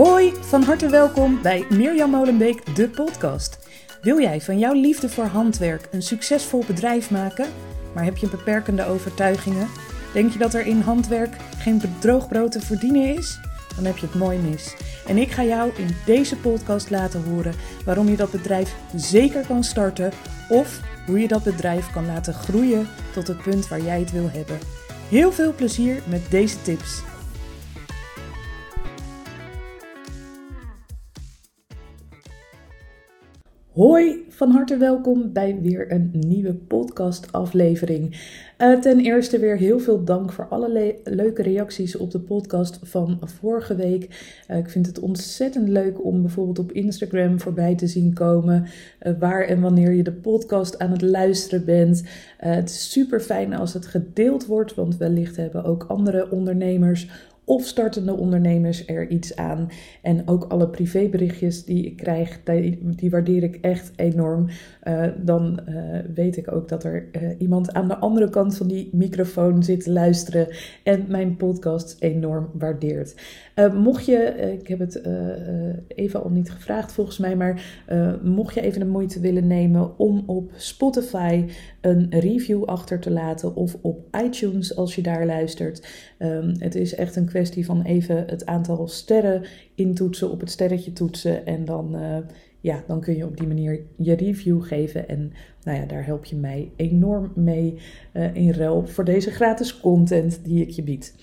Hoi, van harte welkom bij Mirjam Molenbeek, de podcast. Wil jij van jouw liefde voor handwerk een succesvol bedrijf maken, maar heb je beperkende overtuigingen? Denk je dat er in handwerk geen bedroogbrood te verdienen is? Dan heb je het mooi mis. En ik ga jou in deze podcast laten horen waarom je dat bedrijf zeker kan starten of hoe je dat bedrijf kan laten groeien tot het punt waar jij het wil hebben. Heel veel plezier met deze tips. Hoi, van harte welkom bij weer een nieuwe podcast-aflevering. Uh, ten eerste weer heel veel dank voor alle leuke reacties op de podcast van vorige week. Uh, ik vind het ontzettend leuk om bijvoorbeeld op Instagram voorbij te zien komen uh, waar en wanneer je de podcast aan het luisteren bent. het is super fijn als het gedeeld wordt, want wellicht hebben ook andere ondernemers of startende ondernemers er iets aan. En ook alle privéberichtjes die ik krijg, die, waardeer ik echt enorm. Dan weet ik ook dat er iemand aan de andere kant van die microfoon zit te luisteren en mijn podcast enorm waardeert. mocht je, ik heb het even al niet gevraagd volgens mij, maar mocht je even de moeite willen nemen om op Spotify een review achter te laten of op iTunes als je daar luistert. Um, het is echt een kwestie van even het aantal sterren intoetsen, op het sterretje toetsen en dan, ja, dan kun je op die manier je review geven. En nou ja, daar help je mij enorm mee uh, in ruil voor deze gratis content die ik je bied.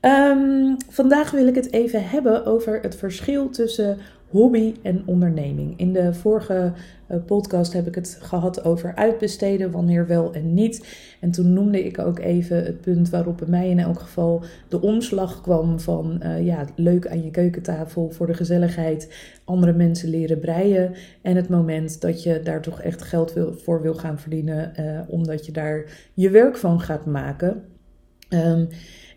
Um, vandaag wil ik het even hebben over het verschil tussen hobby en onderneming. In de vorige eh, podcast heb ik het gehad over uitbesteden, wanneer wel en niet. En toen noemde ik ook even het punt waarop bij mij in elk geval de omslag kwam van uh, ja, leuk aan je keukentafel voor de gezelligheid, andere mensen leren breien. En het moment dat je daar toch echt geld voor wil gaan verdienen, uh, omdat je daar je werk van gaat maken. Um,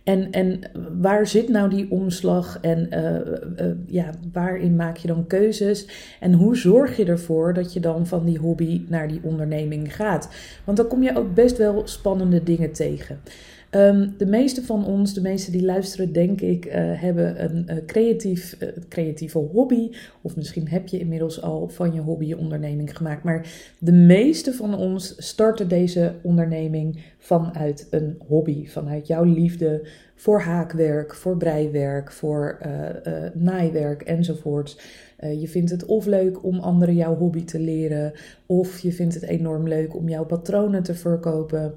en, en waar zit nou die omslag en uh, uh, ja, waarin maak je dan keuzes? En hoe zorg je ervoor dat je dan van die hobby naar die onderneming gaat? Want dan kom je ook best wel spannende dingen tegen. Um, de meeste van ons, de meeste die luisteren, denk ik, uh, hebben een uh, creatief, uh, creatieve hobby. Of misschien heb je inmiddels al van je hobby je onderneming gemaakt. Maar de meeste van ons starten deze onderneming vanuit een hobby. Vanuit jouw liefde voor haakwerk, voor breiwerk, voor naaiwerk enzovoorts. je vindt het of leuk om anderen jouw hobby te leren, of je vindt het enorm leuk om jouw patronen te verkopen.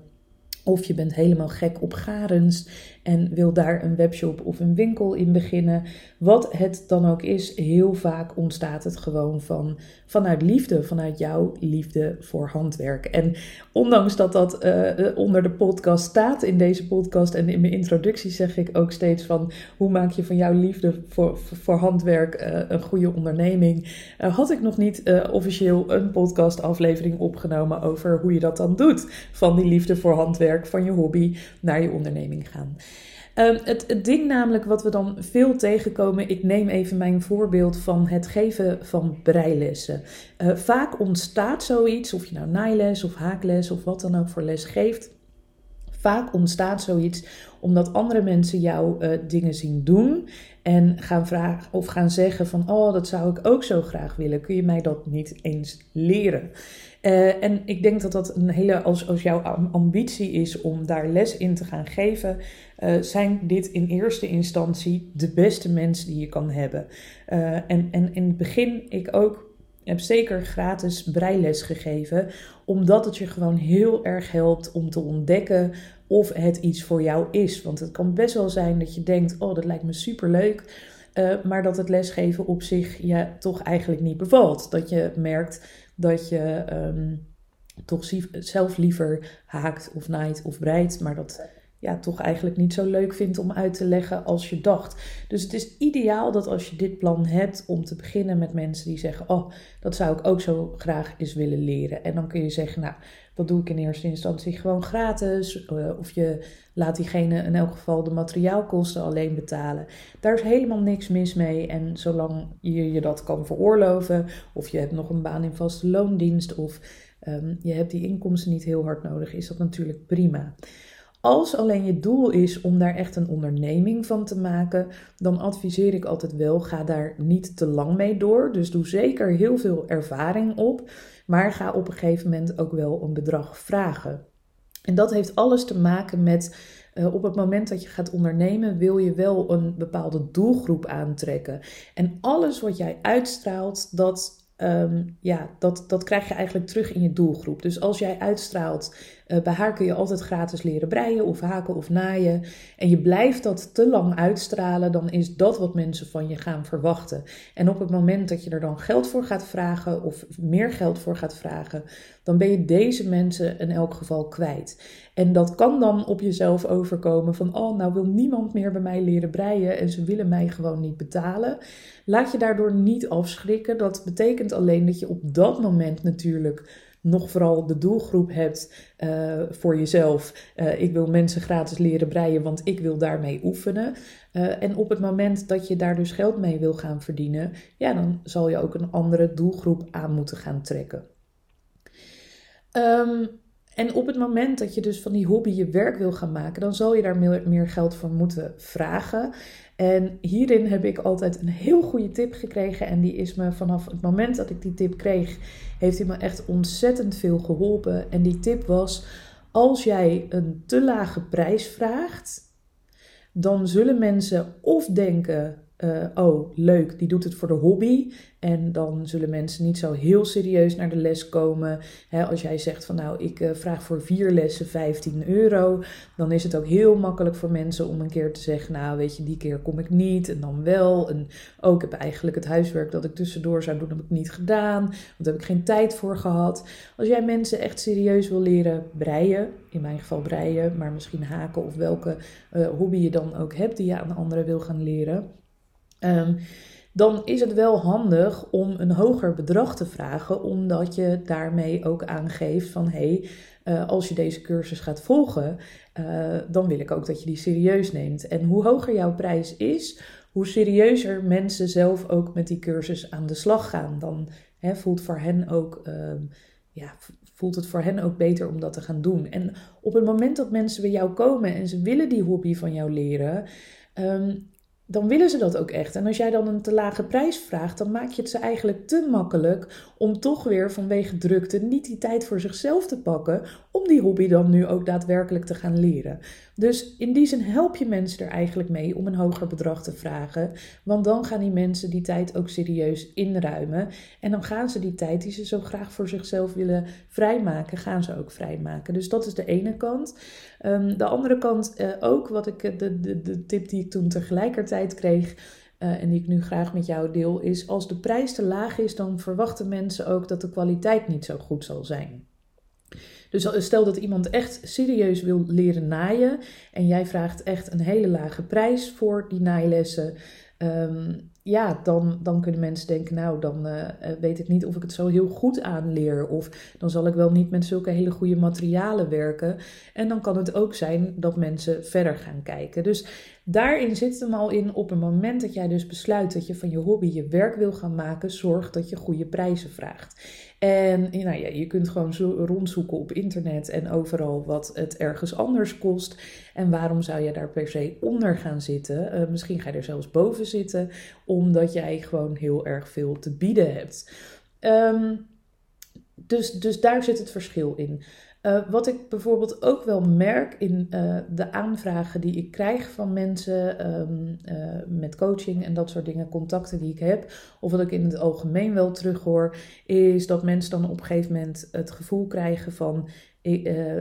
Of je bent helemaal gek op garens en wil daar een webshop of een winkel in beginnen. Wat het dan ook is, heel vaak ontstaat het gewoon van, vanuit liefde, vanuit jouw liefde voor handwerk. En ondanks dat dat uh, onder de podcast staat, in deze podcast en in mijn introductie zeg ik ook steeds van hoe maak je van jouw liefde voor, voor handwerk uh, een goede onderneming, had ik nog niet officieel een podcast aflevering opgenomen over hoe je dat dan doet. Van die liefde voor handwerk, van je hobby naar je onderneming gaan. Um, het, ding namelijk wat we dan veel tegenkomen, ik neem even mijn voorbeeld van het geven van breilessen. Uh, vaak ontstaat zoiets, of je nou naailes of haakles of wat dan ook voor les geeft. Vaak ontstaat zoiets omdat andere mensen jou uh, dingen zien doen en gaan vragen of gaan zeggen van oh dat zou ik ook zo graag willen. Kun je mij dat niet eens leren? Uh, en ik denk dat dat een hele, als, als jouw ambitie is om daar les in te gaan geven, uh, zijn dit in eerste instantie de beste mensen die je kan hebben. Uh, en, en in het begin, ik ook heb zeker gratis breiles gegeven, omdat het je gewoon heel erg helpt om te ontdekken of het iets voor jou is. Want het kan best wel zijn dat je denkt: oh, dat lijkt me super leuk. Uh, maar dat het lesgeven op zich je toch eigenlijk niet bevalt. Dat je merkt dat je um, toch zelf liever haakt of naait of breidt, maar dat ja, toch eigenlijk niet zo leuk vindt om uit te leggen als je dacht. Dus het is ideaal dat als je dit plan hebt om te beginnen met mensen die zeggen: Oh, dat zou ik ook zo graag eens willen leren. En dan kun je zeggen: Nou, dat doe ik in eerste instantie gewoon gratis. Uh, of je laat diegene in elk geval de materiaalkosten alleen betalen. Daar is helemaal niks mis mee. En zolang je je dat kan veroorloven, of je hebt nog een baan in vaste loondienst, of um, je hebt die inkomsten niet heel hard nodig, is dat natuurlijk prima. Als alleen je doel is om daar echt een onderneming van te maken, dan adviseer ik altijd wel: ga daar niet te lang mee door. Dus doe zeker heel veel ervaring op, maar ga op een gegeven moment ook wel een bedrag vragen. En dat heeft alles te maken met uh, op het moment dat je gaat ondernemen, wil je wel een bepaalde doelgroep aantrekken. En alles wat jij uitstraalt, dat Ehm, ja, dat, dat krijg je eigenlijk terug in je doelgroep. Dus als jij uitstraalt, uh, bij haar kun je altijd gratis leren breien of haken of naaien. En je blijft dat te lang uitstralen, dan is dat wat mensen van je gaan verwachten. En op het moment dat je er dan geld voor gaat vragen of meer geld voor gaat vragen, dan ben je deze mensen in elk geval kwijt. En dat kan dan op jezelf overkomen van, oh, nou wil niemand meer bij mij leren breien en ze willen mij gewoon niet betalen. Laat je daardoor niet afschrikken. Dat betekent alleen dat je op dat moment natuurlijk nog vooral de doelgroep hebt uh, voor jezelf. Uh, ik wil mensen gratis leren breien, want ik wil daarmee oefenen. Uh, en op het moment dat je daar dus geld mee wil gaan verdienen, ja, dan zal je ook een andere doelgroep aan moeten gaan trekken. Um, en op het moment dat je dus van die hobby je werk wil gaan maken, dan zal je daar meer, meer geld voor moeten vragen. En hierin heb ik altijd een heel goede tip gekregen. En die is me vanaf het moment dat ik die tip kreeg, heeft hij me echt ontzettend veel geholpen. En die tip was: als jij een te lage prijs vraagt, dan zullen mensen of denken uh, oh, leuk, die doet het voor de hobby. En dan zullen mensen niet zo heel serieus naar de les komen. als jij zegt van nou, ik uh, vraag voor vier lessen 15 euro. Dan is het ook heel makkelijk voor mensen om een keer te zeggen, nou weet je, die keer kom ik niet. En dan wel. En ook oh, heb eigenlijk het huiswerk dat ik tussendoor zou doen, heb ik niet gedaan. Want daar heb ik geen tijd voor gehad. Als jij mensen echt serieus wil leren breien, in mijn geval breien, maar misschien haken of welke uh, hobby je dan ook hebt die je aan anderen wil gaan leren Um, dan is het wel handig om een hoger bedrag te vragen, omdat je daarmee ook aangeeft van hé, hey, uh, als je deze cursus gaat volgen, uh, dan wil ik ook dat je die serieus neemt. En hoe hoger jouw prijs is, hoe serieuzer mensen zelf ook met die cursus aan de slag gaan. Dan voelt voor hen ook. Uh, ja, voelt het voor hen ook beter om dat te gaan doen. En op het moment dat mensen bij jou komen en ze willen die hobby van jou leren, um, dan willen ze dat ook echt. En als jij dan een te lage prijs vraagt, dan maak je het ze eigenlijk te makkelijk om toch weer vanwege drukte niet die tijd voor zichzelf te pakken om die hobby dan nu ook daadwerkelijk te gaan leren. Dus in die zin help je mensen er eigenlijk mee om een hoger bedrag te vragen, want dan gaan die mensen die tijd ook serieus inruimen en dan gaan ze die tijd die ze zo graag voor zichzelf willen vrijmaken, gaan ze ook vrijmaken. Dus dat is de ene kant. Um, de andere kant uh, ook, wat ik, eh, de, de, de tip die ik toen tegelijkertijd kreeg, uh, en die ik nu graag met jou deel, is als de prijs te laag is, dan verwachten mensen ook dat de kwaliteit niet zo goed zal zijn. Dus stel dat iemand echt serieus wil leren naaien en jij vraagt echt een hele lage prijs voor die naailessen. Um, ja, dan, dan kunnen mensen denken, nou, dan uh, weet ik niet of ik het zo heel goed aanleer. Of dan zal ik wel niet met zulke hele goede materialen werken. En dan kan het ook zijn dat mensen verder gaan kijken. Dus daarin zit het hem al in, op het moment dat jij dus besluit dat je van je hobby je werk wil gaan maken, zorg dat je goede prijzen vraagt. En nou ja, je kunt gewoon zo rondzoeken op internet en overal wat het ergens anders kost. En waarom zou je daar per se onder gaan zitten? Uh, misschien ga je er zelfs boven zitten, omdat jij gewoon heel erg veel te bieden hebt. Um, dus, dus daar zit het verschil in. Uh, wat ik bijvoorbeeld ook wel merk in uh, de aanvragen die ik krijg van mensen um, uh, met coaching en dat soort dingen, contacten die ik heb, of wat ik in het algemeen wel terughoor, is dat mensen dan op een gegeven moment het gevoel krijgen van.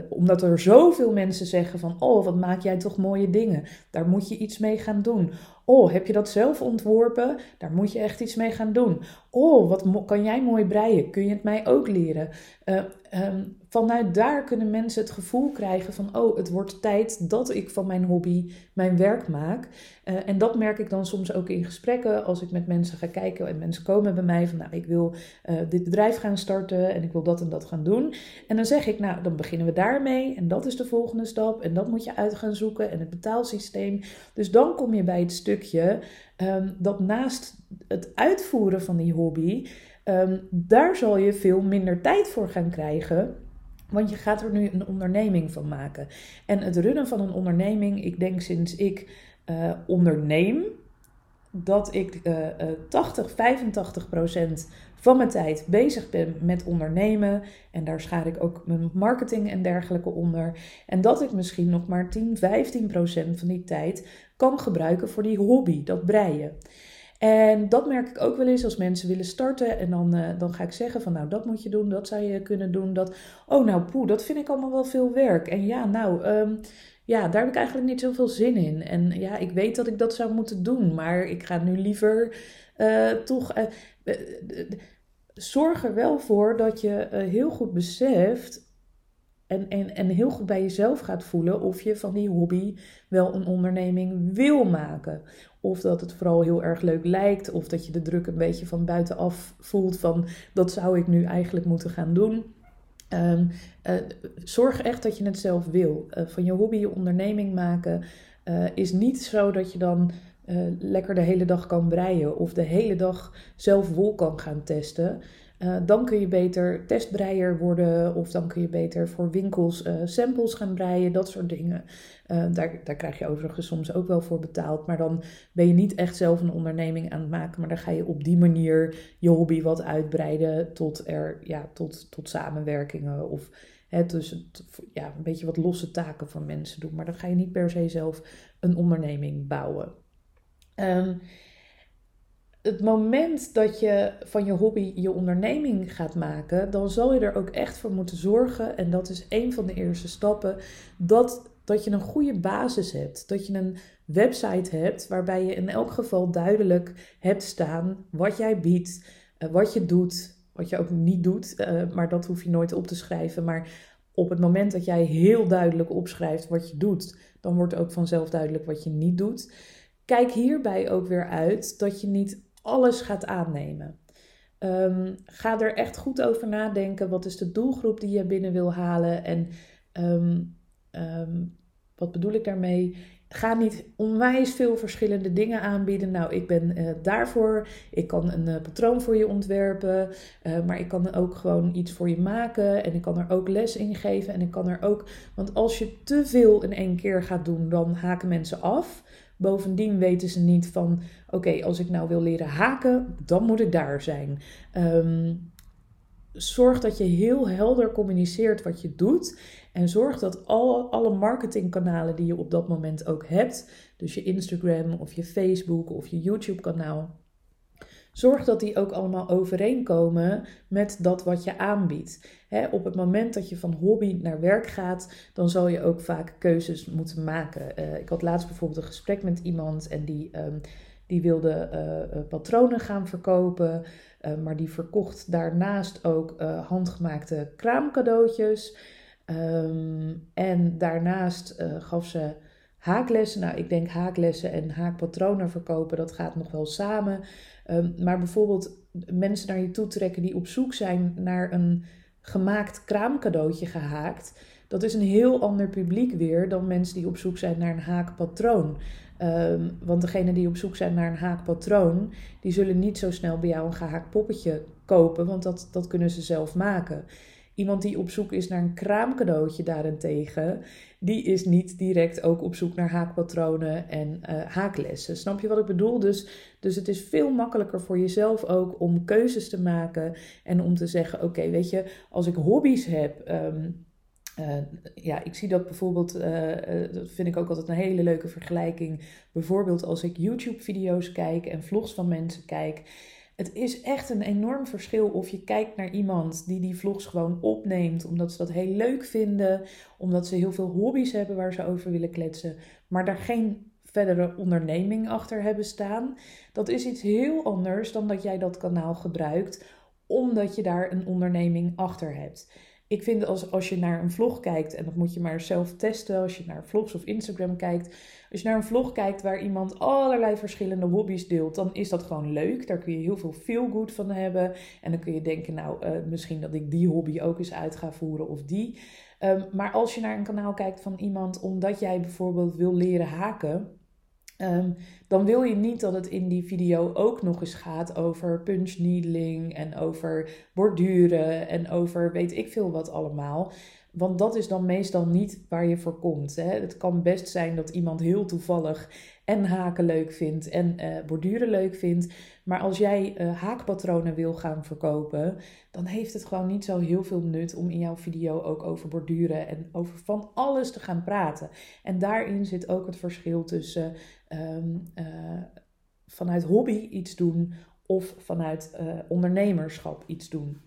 omdat er zoveel mensen zeggen van, oh, wat maak jij toch mooie dingen. Daar moet je iets mee gaan doen. Oh, heb je dat zelf ontworpen? Daar moet je echt iets mee gaan doen. Oh, wat kan jij mooi breien? Kun je het mij ook leren? Uh, um, vanuit daar kunnen mensen het gevoel krijgen van, oh, het wordt tijd dat ik van mijn hobby mijn werk maak. Uh, en dat merk ik dan soms ook in gesprekken als ik met mensen ga kijken en mensen komen bij mij van, nou, ik wil uh, dit bedrijf gaan starten en ik wil dat en dat gaan doen. En dan zeg ik, nou, dan beginnen we daarmee en dat is de volgende stap en dat moet je uit gaan zoeken en het betaalsysteem. Dus dan kom je bij het um, dat naast het uitvoeren van die hobby, um, daar zal je veel minder tijd voor gaan krijgen Want je gaat er nu een onderneming van maken. En het runnen van een onderneming, ik denk sinds ik uh, onderneem, dat ik uh, 80, 85 procent van mijn tijd bezig ben met ondernemen. En daar schaar ik ook mijn marketing en dergelijke onder. En dat ik misschien nog maar 10, 15 procent van die tijd kan gebruiken voor die hobby, dat breien. En dat merk ik ook wel eens als mensen willen starten. En dan, uh, dan ga ik zeggen van nou, dat moet je doen, dat zou je kunnen doen. Dat, oh nou poeh, dat vind ik allemaal wel veel werk. En ja, nou, um, ja, daar heb ik eigenlijk niet zoveel zin in. En ja, ik weet dat ik dat zou moeten doen, maar ik ga nu liever uh, toch. Uh, zorg er wel voor dat je heel goed beseft en, en, en heel goed bij jezelf gaat voelen of je van die hobby wel een onderneming wil maken. Of dat het vooral heel erg leuk lijkt. Of dat je de druk een beetje van buitenaf voelt van dat zou ik nu eigenlijk moeten gaan doen. Um, uh, zorg echt dat je het zelf wil. Uh, van je hobby je onderneming maken uh, is niet zo dat je dan lekker de hele dag kan breien of de hele dag zelf wol kan gaan testen. Dan kun je beter testbreier worden of dan kun je beter voor winkels samples gaan breien, dat soort dingen. Uh, daar, daar krijg je overigens soms ook wel voor betaald, maar dan ben je niet echt zelf een onderneming aan het maken, maar dan ga je op die manier je hobby wat uitbreiden tot, er, ja, tot, tot samenwerkingen of hè, dus ja, een beetje wat losse taken voor mensen doen. Maar dan ga je niet per se zelf een onderneming bouwen. Um, het moment dat je van je hobby je onderneming gaat maken, dan zal je er ook echt voor moeten zorgen. En dat is een van de eerste stappen. Dat, dat je een goede basis hebt. Dat je een website hebt waarbij je in elk geval duidelijk hebt staan wat jij biedt, eh, wat je doet, wat je ook niet doet. Eh, maar dat hoef je nooit op te schrijven. Maar op het moment dat jij heel duidelijk opschrijft wat je doet, dan wordt ook vanzelf duidelijk wat je niet doet. Kijk hierbij ook weer uit dat je niet alles gaat aannemen. Um, ga er echt goed over nadenken. Wat is de doelgroep die je binnen wil halen? En um, um, wat bedoel ik daarmee? Ga niet onwijs veel verschillende dingen aanbieden. Nou, ik ben uh, daarvoor. Ik kan een uh, patroon voor je ontwerpen. Uh, maar ik kan ook gewoon iets voor je maken. En ik kan er ook les in geven. En ik kan er ook. Want als je te veel in één keer gaat doen, dan haken mensen af. Bovendien weten ze niet van, oké, als ik nou wil leren haken, dan moet ik daar zijn. Um, zorg dat je heel helder communiceert wat je doet. En zorg dat al, alle marketingkanalen die je op dat moment ook hebt, dus je Instagram of je Facebook of je YouTube kanaal, Zorg dat die ook allemaal overeenkomen met dat wat je aanbiedt. op het moment dat je van hobby naar werk gaat, dan zal je ook vaak keuzes moeten maken. Uh, ik had laatst bijvoorbeeld een gesprek met iemand en die, um, die wilde uh, patronen gaan verkopen, maar die verkocht daarnaast ook handgemaakte kraamcadeautjes. Um, en daarnaast gaf ze haaklessen. Nou, ik denk haaklessen en haakpatronen verkopen, dat gaat nog wel samen. Um, maar bijvoorbeeld mensen naar je toe trekken die op zoek zijn naar een gemaakt kraamcadeautje gehaakt. Dat is een heel ander publiek weer dan mensen die op zoek zijn naar een haakpatroon. Um, want degene die op zoek zijn naar een haakpatroon, die zullen niet zo snel bij jou een gehaakt poppetje kopen, want dat, dat kunnen ze zelf maken. Iemand die op zoek is naar een kraamcadeautje daarentegen, die is niet direct ook op zoek naar haakpatronen en uh, haaklessen. Snap je wat ik bedoel? Dus, dus het is veel makkelijker voor jezelf ook om keuzes te maken en om te zeggen: oké, weet je, als ik hobby's heb. Um, uh, ja, ik zie dat bijvoorbeeld, uh, dat vind ik ook altijd een hele leuke vergelijking. Bijvoorbeeld als ik YouTube-video's kijk en vlogs van mensen kijk. Het is echt een enorm verschil of je kijkt naar iemand die die vlogs gewoon opneemt, omdat ze dat heel leuk vinden, omdat ze heel veel hobby's hebben waar ze over willen kletsen, maar daar geen verdere onderneming achter hebben staan. Dat is iets heel anders dan dat jij dat kanaal gebruikt, omdat je daar een onderneming achter hebt. Ik vind als, als je naar een vlog kijkt, en dat moet je maar zelf testen als je naar vlogs of Instagram kijkt. Als je naar een vlog kijkt waar iemand allerlei verschillende hobby's deelt, dan is dat gewoon leuk. Daar kun je heel veel feel good van hebben. En dan kun je denken, nou, uh, misschien dat ik die hobby ook eens uit ga voeren of die. Um, maar als je naar een kanaal kijkt van iemand omdat jij bijvoorbeeld wil leren haken Ehm, dan wil je niet dat het in die video ook nog eens gaat over punch needling en over borduren en over weet ik veel wat allemaal. Want dat is dan meestal niet waar je voor komt. Hè. Het kan best zijn dat iemand heel toevallig en haken leuk vindt en uh, borduren leuk vindt. Maar als jij uh, haakpatronen wil gaan verkopen, dan heeft het gewoon niet zo heel veel nut om in jouw video ook over borduren en over van alles te gaan praten. En daarin zit ook het verschil tussen um, uh, vanuit hobby iets doen of vanuit ondernemerschap iets doen.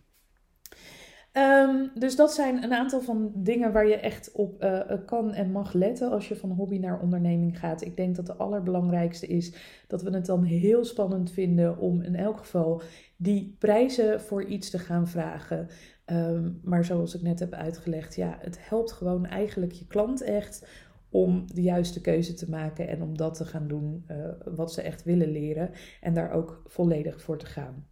Um, dus dat zijn een aantal van dingen waar je echt op uh, kan en mag letten als je van hobby naar onderneming gaat. Ik denk dat de allerbelangrijkste is dat we het dan heel spannend vinden om in elk geval die prijzen voor iets te gaan vragen. Um, maar zoals ik net heb uitgelegd, ja, het helpt gewoon eigenlijk je klant echt om de juiste keuze te maken en om dat te gaan doen uh, wat ze echt willen leren en daar ook volledig voor te gaan.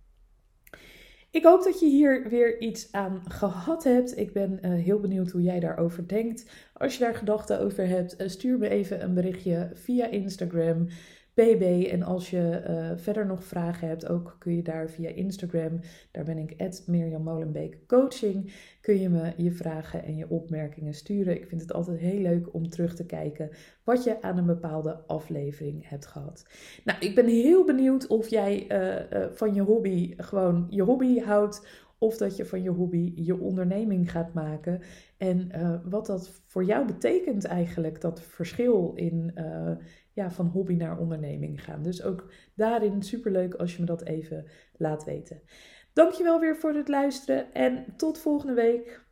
Ik hoop dat je hier weer iets aan gehad hebt. Ik ben uh, heel benieuwd hoe jij daarover denkt. Als je daar gedachten over hebt, uh, stuur me even een berichtje via Instagram. BB. En als je uh, verder nog vragen hebt, ook kun je daar via Instagram, daar ben ik Mirjam Molenbeek Coaching, kun je me je vragen en je opmerkingen sturen. Ik vind het altijd heel leuk om terug te kijken wat je aan een bepaalde aflevering hebt gehad. Nou, ik ben heel benieuwd of jij uh, uh, van je hobby gewoon je hobby houdt of dat je van je hobby je onderneming gaat maken. En wat dat voor jou betekent eigenlijk, dat verschil in, ja, van hobby naar onderneming gaan. Dus ook daarin superleuk als je me dat even laat weten. Dankjewel weer voor het luisteren en tot volgende week.